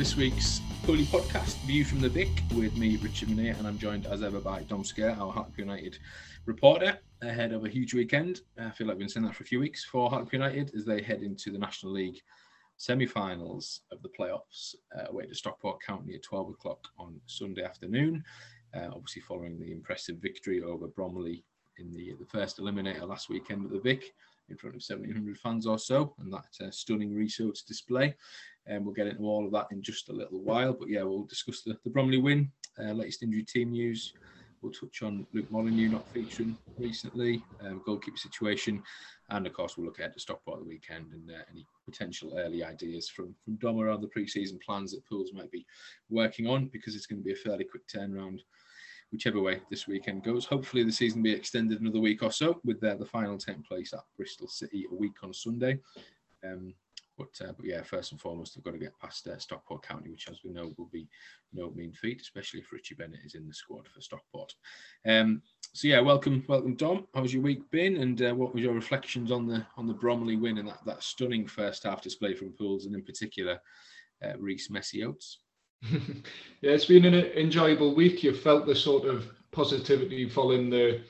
This week's Bully Podcast, View from the Vic, with me, Richard Minear, and I'm joined as ever by Dom Scare, our Hartlepool United reporter, ahead of a huge weekend. I feel like we've been saying that for a few weeks for Hartlepool United as they head into the National League semi-finals of the playoffs, uh, away to Stockport County at 12 o'clock on Sunday afternoon. Uh, obviously, following the impressive victory over Bromley in the, the first eliminator last weekend at the Vic in front of 1700 fans or so, and that uh, stunning Rhys Oates display. And um, we'll get into all of that in just a little while. But yeah, we'll discuss the, the Bromley win, uh, latest injury team news. We'll touch on Luke Molyneux not featuring recently, um, goalkeeper situation, and of course we'll look ahead to Stockport the weekend and uh, any potential early ideas from from Dom around the pre-season plans that Pools might be working on because it's going to be a fairly quick turnaround whichever way this weekend goes. Hopefully, the season be extended another week or so, with uh, the final taking place at Bristol City a week on Sunday. Um, but, uh, but yeah, first and foremost, they've got to get past uh, Stockport County, which, as we know, will be no mean feat, especially if Richie Bennett is in the squad for Stockport. Um, so yeah, welcome, welcome, Dom. How's your week been, and uh, what was your reflections on the on the Bromley win and that, that stunning first half display from Pools, and in particular, uh, Rhys Messi Oates? yeah, it's been an enjoyable week. You've felt the sort of positivity following the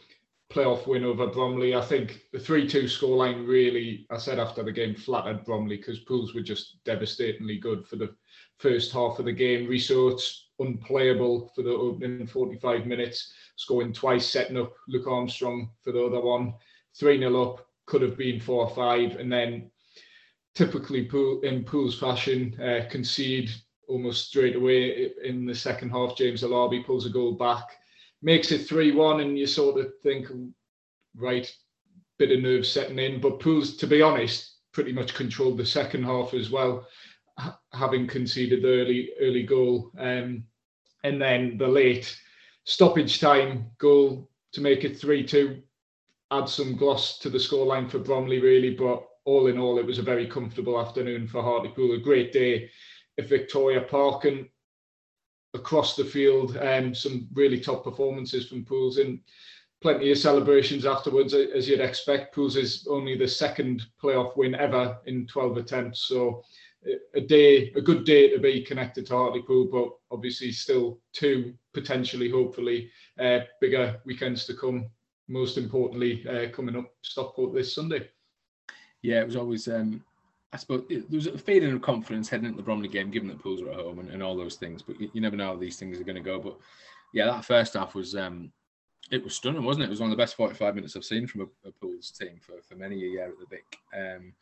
playoff win over Bromley. I think the 3 2 scoreline really, I said after the game, flattered Bromley because Pools were just devastatingly good for the first half of the game. Rhys Oates unplayable for the opening 45 minutes, scoring twice, setting up Luke Armstrong for the other one. 3 0 up, could have been 4 or 5, and then typically pool, in Pools fashion, uh, concede almost straight away in the second half. James Alabi pulls a goal back, makes it 3 1, and you sort of think, right, bit of nerves setting in. But Pools, to be honest, pretty much controlled the second half as well, having conceded the early, early goal. Um, and then the late stoppage time goal to make it 3 2 add some gloss to the scoreline for Bromley, really. But all in all, it was a very comfortable afternoon for Hartlepool, a great day at Victoria Park and across the field. Um, some really top performances from Pools and plenty of celebrations afterwards, as you'd expect. Pools is only the second playoff win ever in 12 attempts. So a day, a good day to be connected to Hartlepool, but obviously still two potentially, hopefully, uh, bigger weekends to come. Most importantly, uh, coming up Stockport this Sunday. Yeah, it was always um, I suppose there was a fading of confidence heading into the Bromley game, given that Pools were at home and, and all those things. But you, you, never know how these things are going to go. But yeah, that first half was um, it was stunning, wasn't it? It was one of the best 45 minutes I've seen from a, a Pools team for, for many a year at the Vic. Um,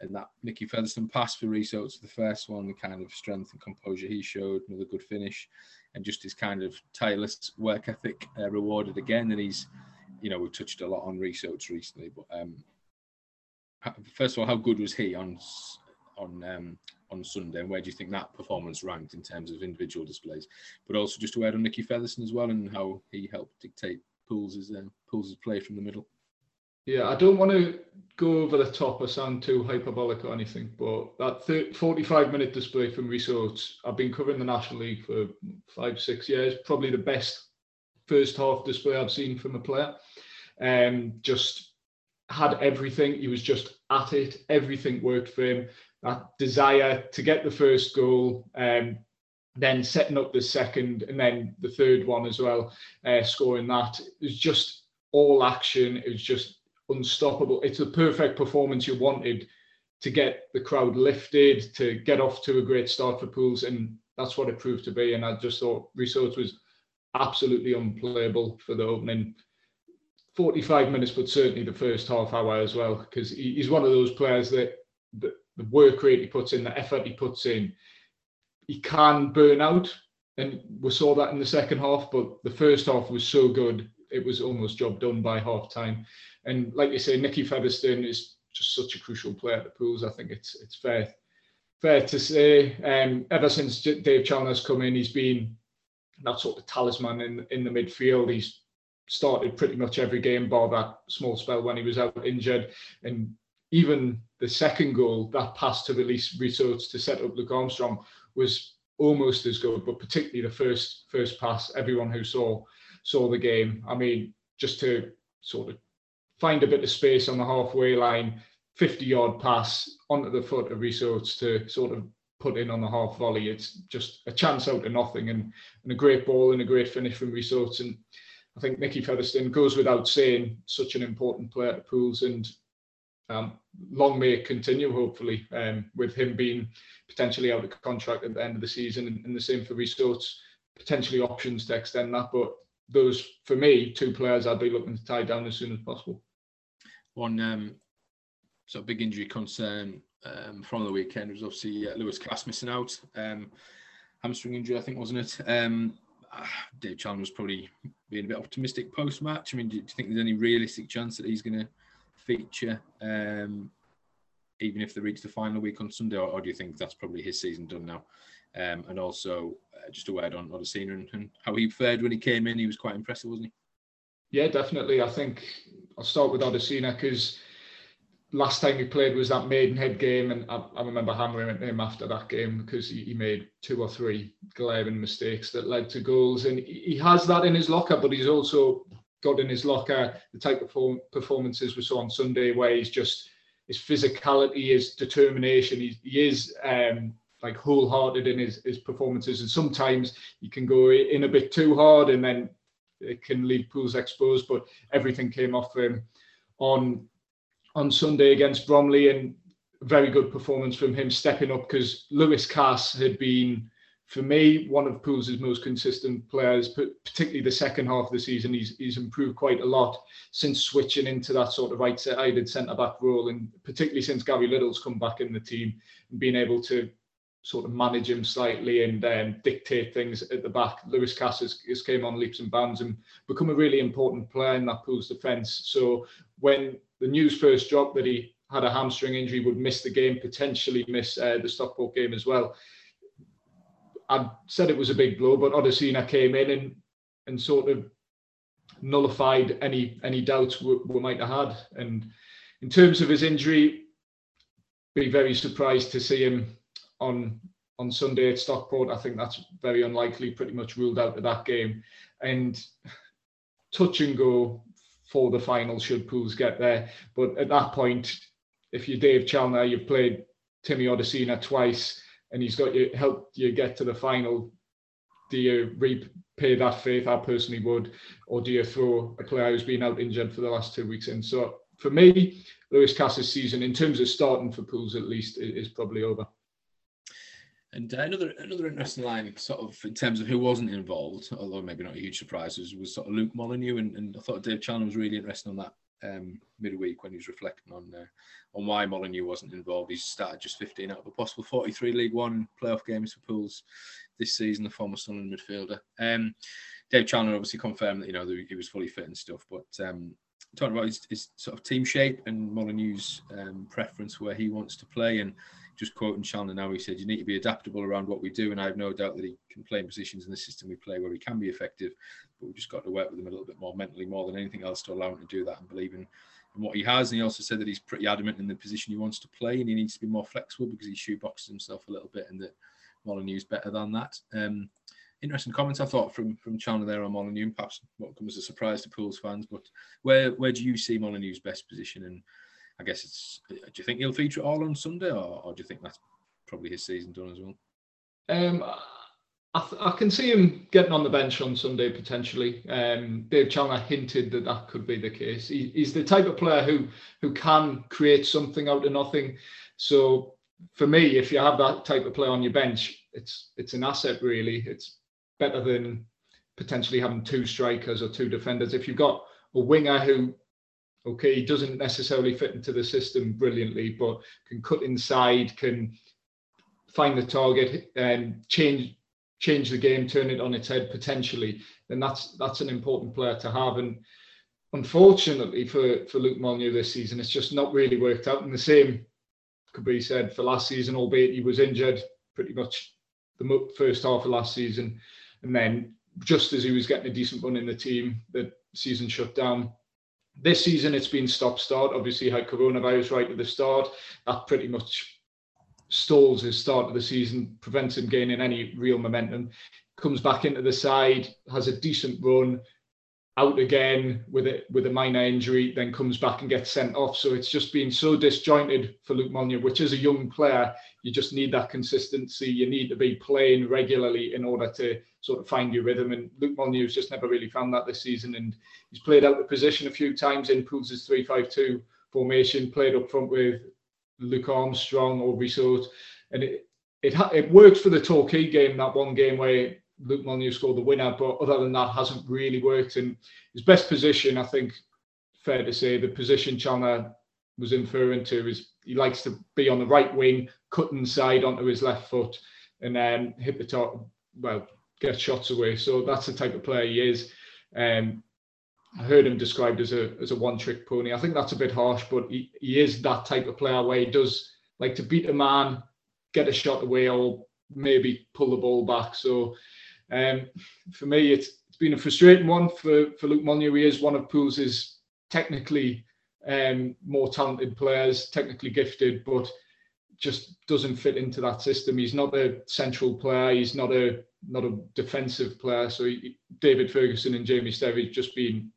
and that Nicky Featherstone pass for Rhys Oates, the first one, the kind of strength and composure he showed, another good finish, and just his kind of tireless work ethic uh, rewarded again. And he's, you know, we've touched a lot on Rhys Oates recently, but um, first of all, how good was he on on um, on Sunday, and where do you think that performance ranked in terms of individual displays? But also just to word on Nicky Featherstone as well, and how he helped dictate Pools' uh, Pools' play from the middle. Yeah, I don't want to go over the top or sound too hyperbolic or anything, but that 30, 45 minute display from Rhys Oates, I've been covering the National League for five, six years, probably the best first half display I've seen from a player. Um, just had everything. He was just at it. Everything worked for him. That desire to get the first goal, um, then setting up the second, and then the third one as well, uh, scoring that. It was just all action. It was just unstoppable. It's the perfect performance you wanted to get the crowd lifted, to get off to a great start for Pools, and that's what it proved to be. And I just thought Rhys Oates was absolutely unplayable for the opening 45 minutes, but certainly the first half hour as well, because he's one of those players that, the work rate he puts in, the effort he puts in, he can burn out. And we saw that in the second half, but the first half was so good, it was almost job done by half time. And like you say, Nicky Featherstone is just such a crucial player at the pools. I think it's it's fair fair to say. Um, ever since Dave Challinor come in, he's been that sort of talisman in in the midfield. He's started pretty much every game bar that small spell when he was out injured. And even the second goal, that pass to release Rhys Oates to set up Luke Armstrong was almost as good, but particularly the first first pass, everyone who saw saw the game. I mean, just to sort of find a bit of space on the halfway line, 50 yard pass onto the foot of Rhys Oates to sort of put in on the half volley. It's just a chance out of nothing and, and a great ball and a great finish from Rhys Oates. And I think Nicky Featherstone goes without saying, such an important player to Pools and um, long may it continue, hopefully, um, with him being potentially out of contract at the end of the season and, and the same for Rhys Oates, potentially options to extend that. But those, for me, two players I'd be looking to tie down as soon as possible. One um, sort of big injury concern um, from the weekend was obviously uh, Lewis Cass missing out. Um, hamstring injury, I think, wasn't it? Dave was probably being a bit optimistic post match. I mean, do, do, you think there's any realistic chance that he's going to feature, um, even if they reach the final week on Sunday, or, or, do you think that's probably his season done now? Um, and also, uh, just a word on Odusina and, and how he fared when he came in. He was quite impressive, wasn't he? Yeah, definitely. I think I'll start with Odusina because last time he played was that Maidenhead game, and I, I remember hammering him after that game because he, he, made two or three glaring mistakes that led to goals, and he has that in his locker, but he's also got in his locker the type of performances we saw on Sunday, where he's just his physicality, his determination, he, he is um, like wholehearted in his, his performances, and sometimes he can go in a bit too hard, and then it can leave pools exposed. But everything came off for him on on Sunday against Bromley and very good performance from him stepping up because Lewis Cass had been, for me, one of Pools' most consistent players, particularly the second half of the season. He's, he's improved quite a lot since switching into that sort of right sided centre back role, and particularly since Gary Liddle's come back in the team and being able to sort of manage him slightly and um, dictate things at the back. Lewis Cass has, has, came on leaps and bounds and become a really important player in that Pools defence. So when the news first dropped that he had a hamstring injury, would miss the game, potentially miss uh, the Stockport game as well. I said it was a big blow, but Odusina came in and and sort of nullified any any doubts we, we might have had. And in terms of his injury, be very surprised to see him on on Sunday at Stockport. I think that's very unlikely. Pretty much ruled out of that game. And touch and go for the final should Pools get there. But at that point, if you're Dave Challinor, you've played Timmy Odusina twice, and he's got you helped you get to the final. Do you repay that faith? I personally would, or do you throw a player who's been out injured for the last two weeks in? So for me, Lewis Cass's season, in terms of starting for Pools at least, is probably over. And uh, another another interesting line, sort of in terms of who wasn't involved, although maybe not a huge surprise, was, was sort of Luke Molyneux, and, and I thought Dave Challinor was really interesting on that um, midweek when he was reflecting on uh, on why Molyneux wasn't involved. He started just 15 out of a possible 43 League One playoff games for Pools this season. The former Sunderland midfielder. Um, Dave Challinor obviously confirmed that you know he was fully fit and stuff, but um, talking about his, his, sort of team shape and Molyneux's um, preference where he wants to play and just quoting Challinor now, he said, You need to be adaptable around what we do. And I have no doubt that he can play in positions in the system we play where he can be effective. But we've just got to work with him a little bit more mentally, more than anything else, to allow him to do that and believe in, in what he has. And he also said that he's pretty adamant in the position he wants to play and he needs to be more flexible because he shoeboxes himself a little bit and that Molyneux's better than that. Um, interesting comments I thought from from Challinor there on Molyneux, perhaps what comes as a surprise to Pools fans. But where where do you see Molyneux's best position and I guess it's. Do you think he'll feature all on Sunday, or, or do you think that's probably his season done as well? Um, I, th- I, can see him getting on the bench on Sunday potentially. Um, Dave Challinor hinted that that could be the case. He, he's the type of player who who can create something out of nothing. So for me, if you have that type of player on your bench, it's it's an asset really. It's better than potentially having two strikers or two defenders. If you've got a winger who Okay, he doesn't necessarily fit into the system brilliantly, but can cut inside, can find the target and change change the game, turn it on its head potentially. Then that's that's an important player to have. And unfortunately for for Luke Molyneux this season, it's just not really worked out. And the same could be said for last season, albeit he was injured pretty much the first half of last season, and then just as he was getting a decent run in the team, the season shut down this season, it's been stop start. Obviously, had coronavirus right at the start. That pretty much stalls his start of the season, prevents him gaining any real momentum. Comes back into the side, has a decent run, out again with it with a minor injury, then comes back and gets sent off. So it's just been so disjointed for Luke Molyneux, which is a young player, you just need that consistency. You need to be playing regularly in order to sort of find your rhythm. And Luke Molyneux's just never really found that this season. And he's played out the position a few times in Pools' 3-5-2 formation, played up front with Luke Armstrong or Rhys Oates. And it it, it worked for the Torquay game, that one game where Luke Molyneux scored the winner, but other than that, hasn't really worked. And his best position, I think, fair to say, the position Challinor was inferring to is he likes to be on the right wing, cut inside onto his left foot, and then hit the top. Well, get shots away. So that's the type of player he is. Um, I heard him described as a as a one trick pony. I think that's a bit harsh, but he, he is that type of player where he does like to beat a man, get a shot away, or maybe pull the ball back. So um, for me, it's it's been a frustrating one for for Luke Molyneux. He is one of Pools' technically um, more talented players, technically gifted, but just doesn't fit into that system. He's not a central player. He's not a not a defensive player. So he, David Ferguson and Jamie Sterry just been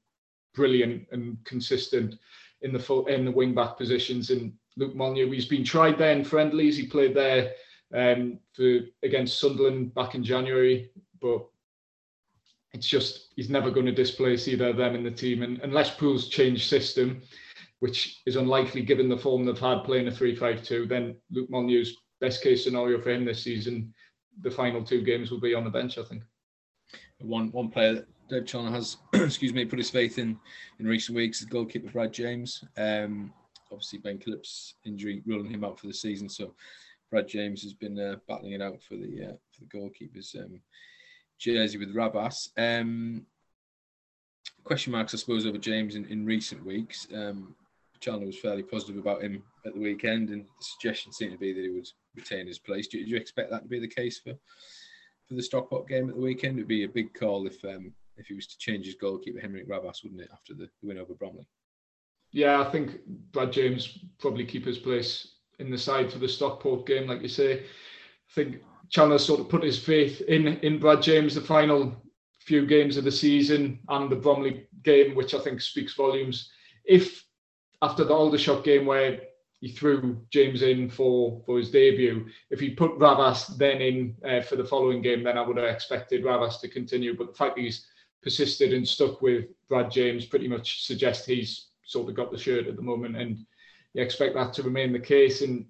brilliant and consistent in the full, in the wing back positions. And Luke Molyneux, he's been tried there in friendlies. He played there um, for against Sunderland back in January, but it's just he's never going to displace either of them in the team. And unless Pools change system, which is unlikely given the form they've had playing a 3-5-2, then Luke Molyneux's best case scenario for him this season, the final two games will be on the bench, I think. One one player that Challinor has, excuse me, put his faith in in recent weeks is goalkeeper Brad James. Um, obviously, Ben Killip's injury ruling him out for the season, so Brad James has been uh, battling it out for the uh, for the goalkeepers um, jersey with Ravas. Um, question marks, I suppose, over James in, in recent weeks. Um, Challinor was fairly positive about him at the weekend, and the suggestion seemed to be that he would retain his place. Do, you expect that to be the case for for the Stockport game at the weekend? It'd be a big call if um, if he was to change his goalkeeper, Henrich Ravas, wouldn't it, after the win over Bromley? Yeah, I think Brad James probably keep his place in the side for the Stockport game, like you say. I think Challinor sort of put his faith in in Brad James the final few games of the season and the Bromley game, which I think speaks volumes. If after the Aldershot game where he threw James in for for his debut, if he put Ravas then in uh, for the following game, then I would have expected Ravas to continue. But the fact that he's persisted and stuck with Brad James pretty much suggests he's sort of got the shirt at the moment, and you expect that to remain the case. And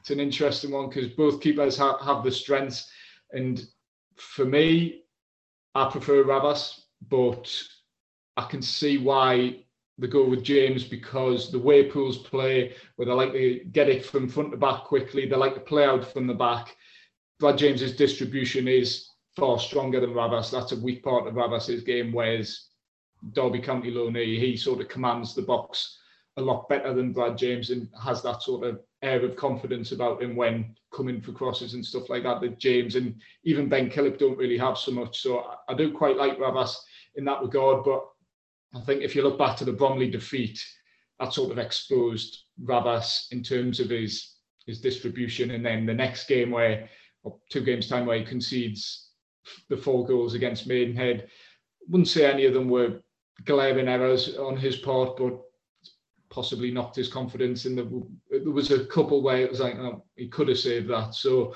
it's an interesting one because both keepers have, have the strengths. And for me, I prefer Ravas, but I can see why they go with James because the way Pools play, where they like to get it from front to back quickly, they like to play out from the back. Brad James's distribution is far stronger than Ravas. That's a weak part of Ravas's game, whereas Derby County Loney, he sort of commands the box a lot better than Brad James and has that sort of air of confidence about him when coming for crosses and stuff like that that James and even Ben Killip don't really have so much. So I, do quite like Ravas in that regard, but I think if you look back to the Bromley defeat, that sort of exposed Ravas in terms of his his distribution, and then the next game where, or two games time where he concedes the four goals against Maidenhead, wouldn't say any of them were glaring errors on his part, but possibly knocked his confidence. in the, there was a couple where it was like oh, he could have saved that. So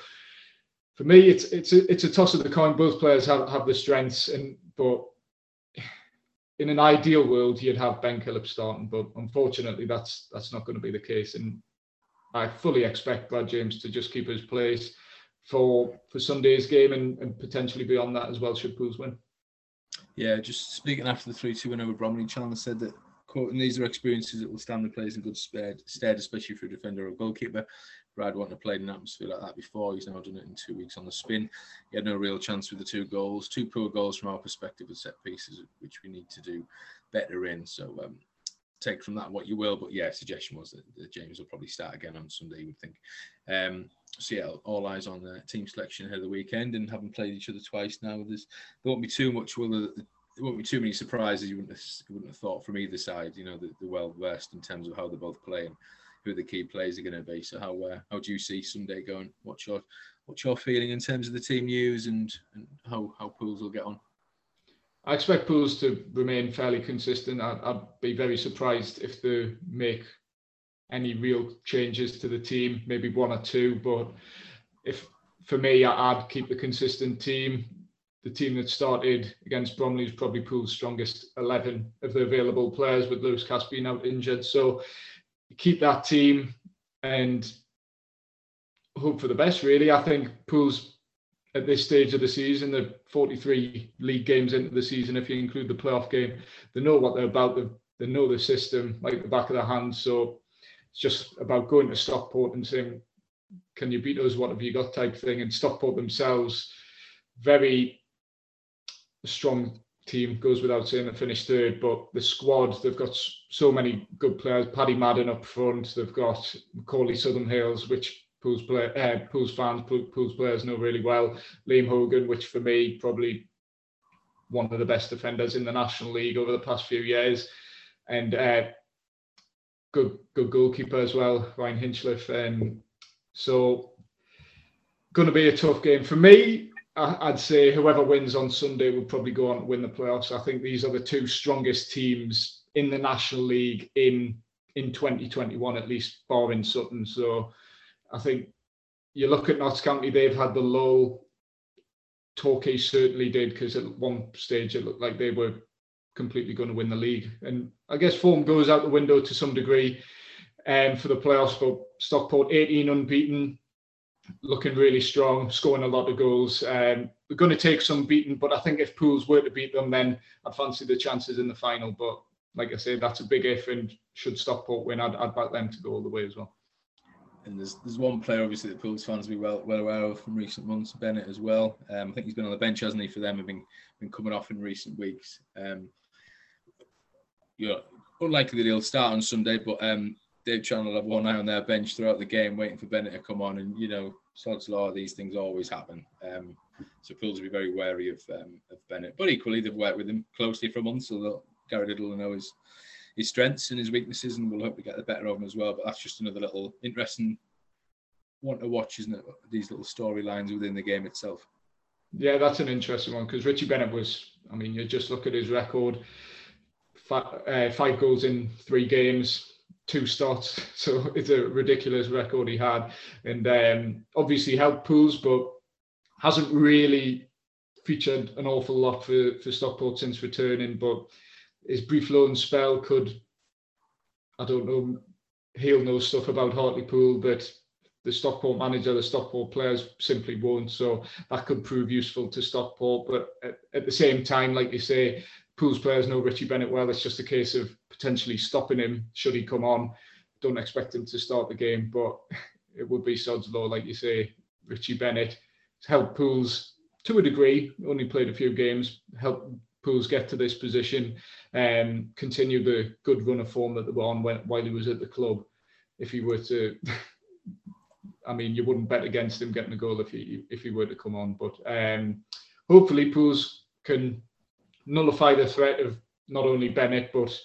for me, it's it's a, it's a toss of the coin. Both players have, have the strengths, and but in an ideal world, you'd have Ben Killip starting, but unfortunately, that's that's not going to be the case. And I fully expect Brad James to just keep his place for for Sunday's game and, and potentially beyond that as well. Should Pools win? Yeah, just speaking after the 3 2 win over Bromley, Challinor said that quote, these are experiences that will stand the players in good stead, especially for a defender or goalkeeper. Brad wouldn't have played in an atmosphere like that before. He's now done it in two weeks on the spin. He had no real chance with the two goals, two poor goals from our perspective with set pieces, which we need to do better in. So um, take from that what you will. But yeah, suggestion was that, that, James will probably start again on Sunday. You would think. Um, so yeah, all eyes on the team selection ahead of the weekend, and having played each other twice now, there's there won't be too much. Will the, there won't be too many surprises you wouldn't have, you wouldn't have thought from either side. You know, they're, well versed in terms of how they're both playing, who the key players are going to be. So how uh, how do you see Sunday going? What's your what's your feeling in terms of the team news and, and how how Pools will get on? I expect Pools to remain fairly consistent. I'd, I'd, be very surprised if they make any real changes to the team, maybe one or two. But if for me, I'd keep the consistent team. The team that started against Bromley is probably Pool's strongest 11 of the available players, with Lewis Cass being out injured. So keep that team and hope for the best, really. I think Pool's at this stage of the season, the 43 league games into the season, if you include the playoff game, they know what they're about. They, they know the system like the back of their hand. So it's just about going to Stockport and saying, "Can you beat us? What have you got?" type thing. And Stockport themselves, very strong team goes without saying. They finished third, but the squad they've got so many good players. Paddy Madden up front. They've got Macauley Southam-Hales, which Pools play, uh, Pools fans, Pools players know really well. Liam Hogan, which for me probably one of the best defenders in the National League over the past few years, and uh, good good goalkeeper as well, Ryan Hinchliffe. Um, so going to be a tough game for me. I'd say whoever wins on Sunday will probably go on to win the playoffs. I think these are the two strongest teams in the National League in in 2021, at least barring Sutton. So I think you look at Notts County, they've had the low. Torquay certainly did because at one stage it looked like they were completely going to win the league. And I guess form goes out the window to some degree um, for the playoffs. But Stockport 18 unbeaten, looking really strong, scoring a lot of goals. Um, we're going to take some beating, but I think if Pools were to beat them, then I'd fancy the chances in the final. But like I say, that's a big if, and should Stockport win, I'd, I'd back them to go all the way as well. And there's there's one player obviously that Pools fans will be well well aware of from recent months, Bennett as well. Um, I think he's been on the bench, hasn't he, for them? Have been been coming off in recent weeks. Um, you unlikely that he'll start on Sunday, but um, Dave Challinor have one eye on their bench throughout the game, waiting for Bennett to come on. And you know, sod's law, these things always happen. Um, so Pools will be very wary of um, of Bennett. But equally, they've worked with him closely for months, so Gary Liddle will know his his strengths and his weaknesses, and we'll hope to get the better of him as well. But that's just another little interesting one to watch, isn't it? These little storylines within the game itself. Yeah, that's an interesting one because Richie Bennett was. I mean, you just look at his record: five, uh, five goals in three games, two starts. So it's a ridiculous record he had, and um, obviously helped Pools, but hasn't really featured an awful lot for for Stockport since returning. But his brief loan spell could, I don't know, he'll know stuff about Hartlepool, but the Stockport manager, the Stockport players simply won't. So that could prove useful to Stockport. But at, at the same time, like you say, Pools players know Richie Bennett well. It's just a case of potentially stopping him should he come on. Don't expect him to start the game, but it would be sod's law, like you say. Richie Bennett helped Pools to a degree, only played a few games, helped Pools get to this position, and um, continue the good run of form that they were on when, while he was at the club. If he were to, I mean, you wouldn't bet against him getting a goal if he if he were to come on. But um, hopefully, Pools can nullify the threat of not only Bennett, but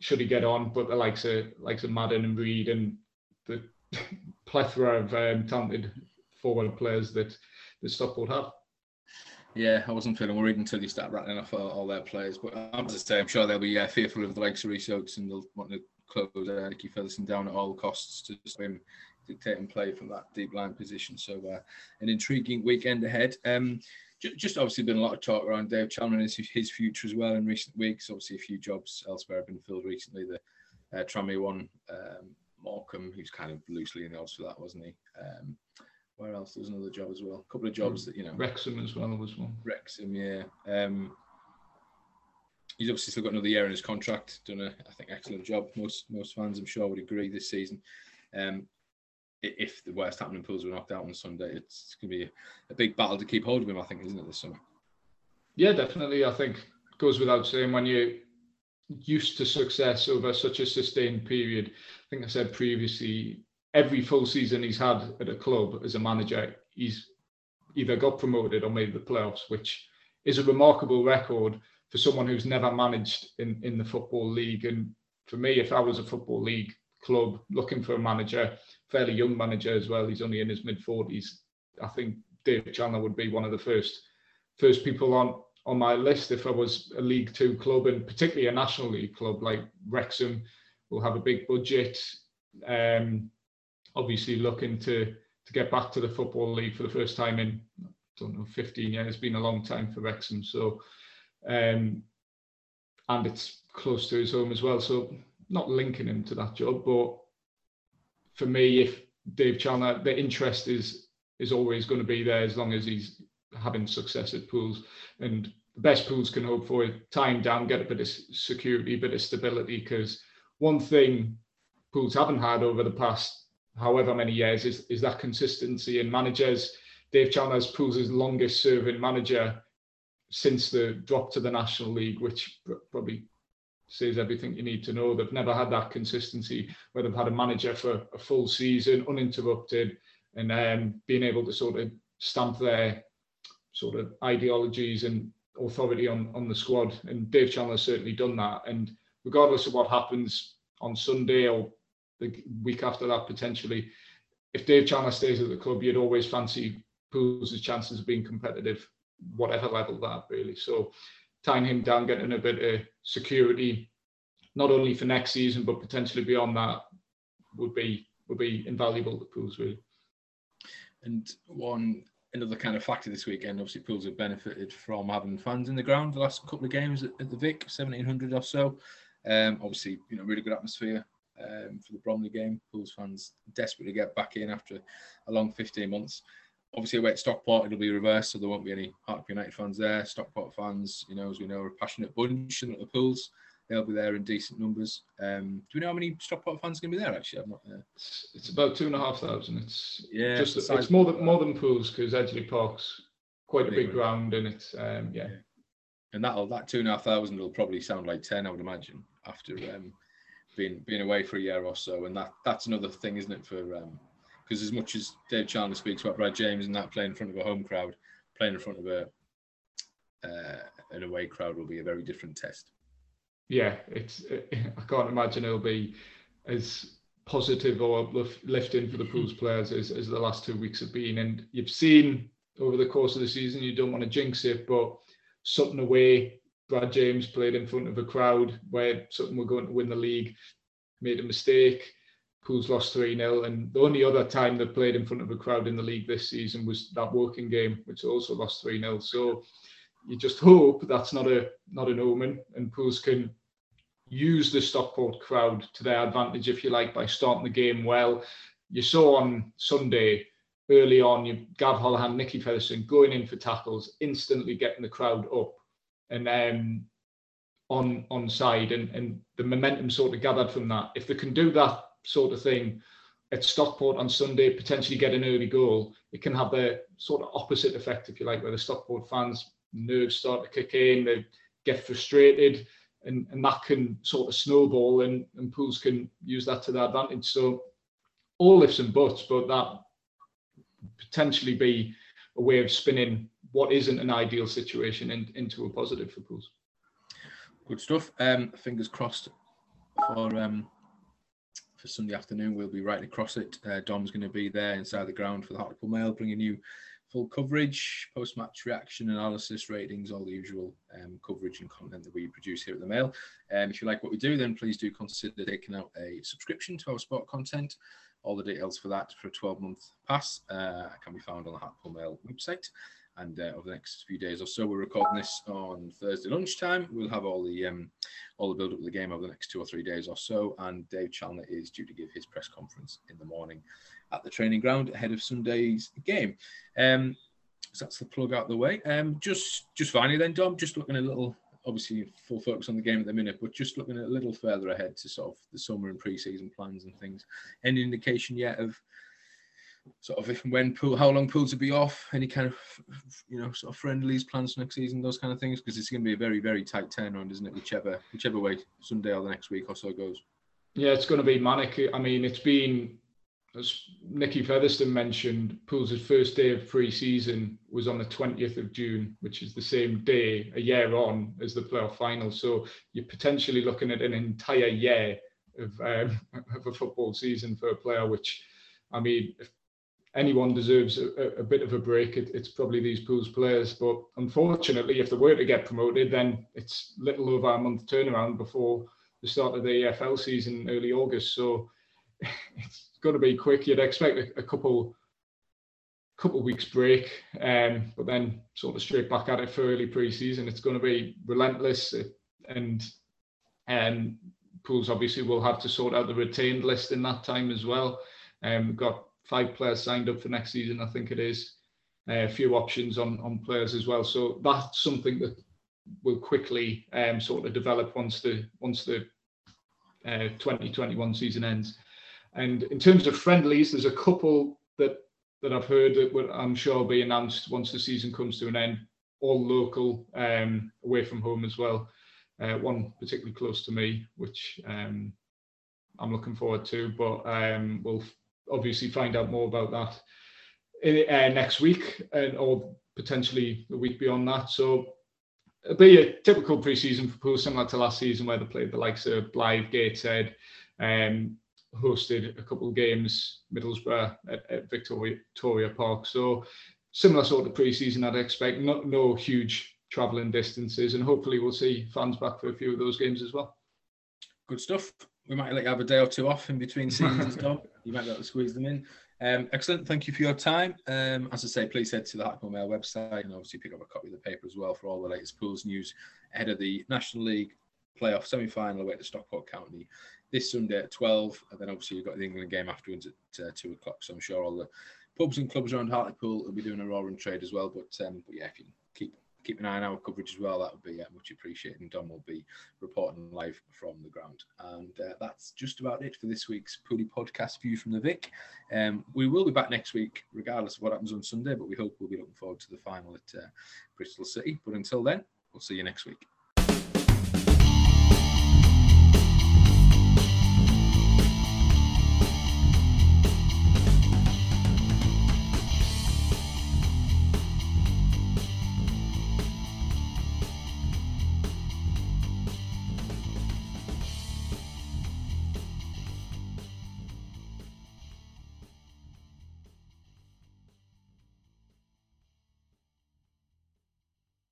should he get on, but the likes of likes of Madden and Reed and the plethora of um, talented forward players that the Stockport have. Yeah, I wasn't feeling worried until you start rattling off all, all their players. But um, as I say, I'm sure they'll be uh, fearful of the likes of Rhys Oates and they'll want to close uh, Nicky Featherstone down at all costs to swim, dictate and play from that deep line position. So, uh, an intriguing weekend ahead. Um, just obviously been a lot of talk around Dave Challinor and his, his future as well in recent weeks. Obviously, a few jobs elsewhere have been filled recently. The uh, Tranmere one, um, Morecambe, who's kind of loosely in the odds for that, wasn't he? Um, where else? There's another job as well. A couple of jobs that you know. Wrexham as well was one. Wrexham, yeah. Um, he's obviously still got another year in his contract. Done a, I think, excellent job. Most most fans, I'm sure, would agree this season. Um, if the Ham and Pools were knocked out on Sunday, it's going to be a, big battle to keep hold of him. I think, isn't it, this summer? Yeah, definitely. I think goes without saying when you're used to success over such a sustained period. I think I said previously, every full season he's had at a club as a manager, he's either got promoted or made the playoffs, which is a remarkable record for someone who's never managed in, in the football league. And for me, if I was a football league club looking for a manager, fairly young manager as well, he's only in his mid forties. I think Dave Challinor would be one of the first first people on on my list if I was a League Two club and particularly a National League club like Wrexham will have a big budget. Um, obviously looking to to get back to the Football League for the first time in I don't know 15 years. It's been a long time for Wrexham. So um, and it's close to his home as well. So not linking him to that job, but for me, if Dave Challinor, the interest is is always going to be there as long as he's having success at pools. And the best pools can hope for is time down, get a bit of security, a bit of stability. Because one thing pools haven't had over the past however many years is, is that consistency in managers. Dave Challinor's pools' longest serving manager since the drop to the National League, which probably says everything you need to know. They've never had that consistency where they've had a manager for a full season, uninterrupted, and um, being able to sort of stamp their sort of ideologies and authority on, on the squad. And Dave Challinor's certainly done that. And regardless of what happens on Sunday or the week after that, potentially, if Dave Challinor stays at the club, you'd always fancy Pools' chances of being competitive, whatever level that really. So tying him down, getting a bit of security, not only for next season but potentially beyond that, would be would be invaluable to Pools really. And one another kind of factor this weekend, obviously Pools have benefited from having fans in the ground the last couple of games at, the Vic, seventeen hundred or so. Um, obviously, you know, really good atmosphere um, for the Bromley game. Pools fans desperate to get back in after a long 15 months obviously away at Stockport it'll be reversed, so there won't be any Hartlepool United fans there. Stockport fans, you know, as we know, are a passionate bunch and at the pools. They'll be there in decent numbers. Um, do we know how many Stockport fans are going to be there? Actually, I'm not. Uh... It's, it's about two and a half thousand. It's yeah, just it's more than more than pools because Edgeley Park's quite a big ground and it's um, yeah. yeah. And that'll that two and a half thousand will probably sound like ten, I would imagine, after um, being being away for a year or so. And that that's another thing, isn't it, for um, because as much as Dave Challinor speaks about Brad James and that playing in front of a home crowd, playing in front of a uh, an away crowd will be a very different test. Yeah, it's. It, I can't imagine it'll be as positive or uplifting for the Pools players as, as the last two weeks have been. And you've seen over the course of the season, you don't want to jinx it, but Sutton away, Brad James played in front of a crowd where Sutton were going to win the league, made a mistake Pools lost 3 0. And the only other time they played in front of a crowd in the league this season was that Woking game, which also lost 3 0. So you just hope that's not a not an omen and Pools can use the Stockport crowd to their advantage, if you like, by starting the game well. You saw on Sunday early on, you Gav Holohan, Nicky Featherstone going in for tackles, instantly getting the crowd up and um, on on side, and, and the momentum sort of gathered from that. If they can do that sort of thing at Stockport on Sunday, potentially get an early goal, it can have the sort of opposite effect, if you like, where the Stockport fans' nerves start to kick in, they get frustrated, and, and that can sort of snowball, and, and Pools can use that to their advantage. So, all ifs and buts, but that potentially be a way of spinning what isn't an ideal situation in, into a positive for Pools. Good stuff. Um, fingers crossed for um, for Sunday afternoon. We'll be right across it. Uh, Dom's going to be there inside the ground for the Hartlepool Mail, bringing you full coverage, post-match reaction, analysis, ratings, all the usual um, coverage and content that we produce here at the Mail. Um, if you like what we do, then please do consider taking out a subscription to our sport content. All the details for that for a 12-month pass uh, can be found on the Hartlepool Mail website. And uh, over the next few days or so, we're recording this on Thursday lunchtime. We'll have all the um, all the build up of the game over the next two or three days or so. And Dave Challinor is due to give his press conference in the morning at the training ground ahead of Sunday's game. Um, so that's the plug out the way. Um, just just finally then, Dom, just looking a little obviously full focus on the game at the minute, but just looking a little further ahead to sort of the summer and pre-season plans and things. Any indication yet of sort of if and when pool, how long pool will be off, any kind of you know sort of friendlies plans next season, those kind of things, because it's going to be a very very tight turnaround, isn't it? Whichever whichever way Sunday or the next week or so goes. Yeah, it's going to be manic. I mean, it's been as Nicky Featherstone mentioned, Pools' first day of pre-season was on the 20th of June, which is the same day a year on as the playoff final. So you're potentially looking at an entire year of um, of a football season for a player, which I mean, if anyone deserves a, a bit of a break, it, it's probably these pools players. But unfortunately, if they were to get promoted, then it's little over a month turnaround before the start of the EFL season, early August. So it's going to be quick. You'd expect a, a couple couple weeks break, um, but then sort of straight back at it for early pre-season. It's going to be relentless, and um, pools obviously will have to sort out the retained list in that time as well. Um, got five players signed up for next season, I think it is. Uh, a few options on on players as well. So that's something that will quickly um, sort of develop once the once the uh, 2021 season ends. And in terms of friendlies, there's a couple that that I've heard that will, I'm sure will be announced once the season comes to an end. All local, um, away from home as well. Uh, one particularly close to me, which um, I'm looking forward to. But um, we'll obviously find out more about that in, uh, next week and or potentially the week beyond that. So it'll be a typical preseason for Poole, similar to last season where they played the likes of Blyth, Gateshead, um, hosted a couple of games, Middlesbrough at, at Victoria, Victoria Park. So similar sort of preseason I'd expect. Not no huge travelling distances, and hopefully we'll see fans back for a few of those games as well. Good stuff we might like have a day or two off in between seasons, Dom. You might be able to squeeze them in. Um, excellent. Thank you for your time. Um, as I say, please head to the Hackney Mail website and obviously pick up a copy of the paper as well for all the latest pools news ahead of the National League playoff semi final away to Stockport County this Sunday at 12. And then obviously you've got the England game afterwards at uh, 2 o'clock. So I'm sure all the pubs and clubs around Hartlepool will be doing a roaring trade as well. But, um, but yeah, if you keep keep an eye on our coverage as well. That would be uh, much appreciated. And Dom will be reporting live from the ground. And uh, that's just about it for this week's Pooley podcast view from the Vic. Um, we will be back next week, regardless of what happens on Sunday, but we hope we'll be looking forward to the final at uh, Bristol City. But until then, we'll see you next week.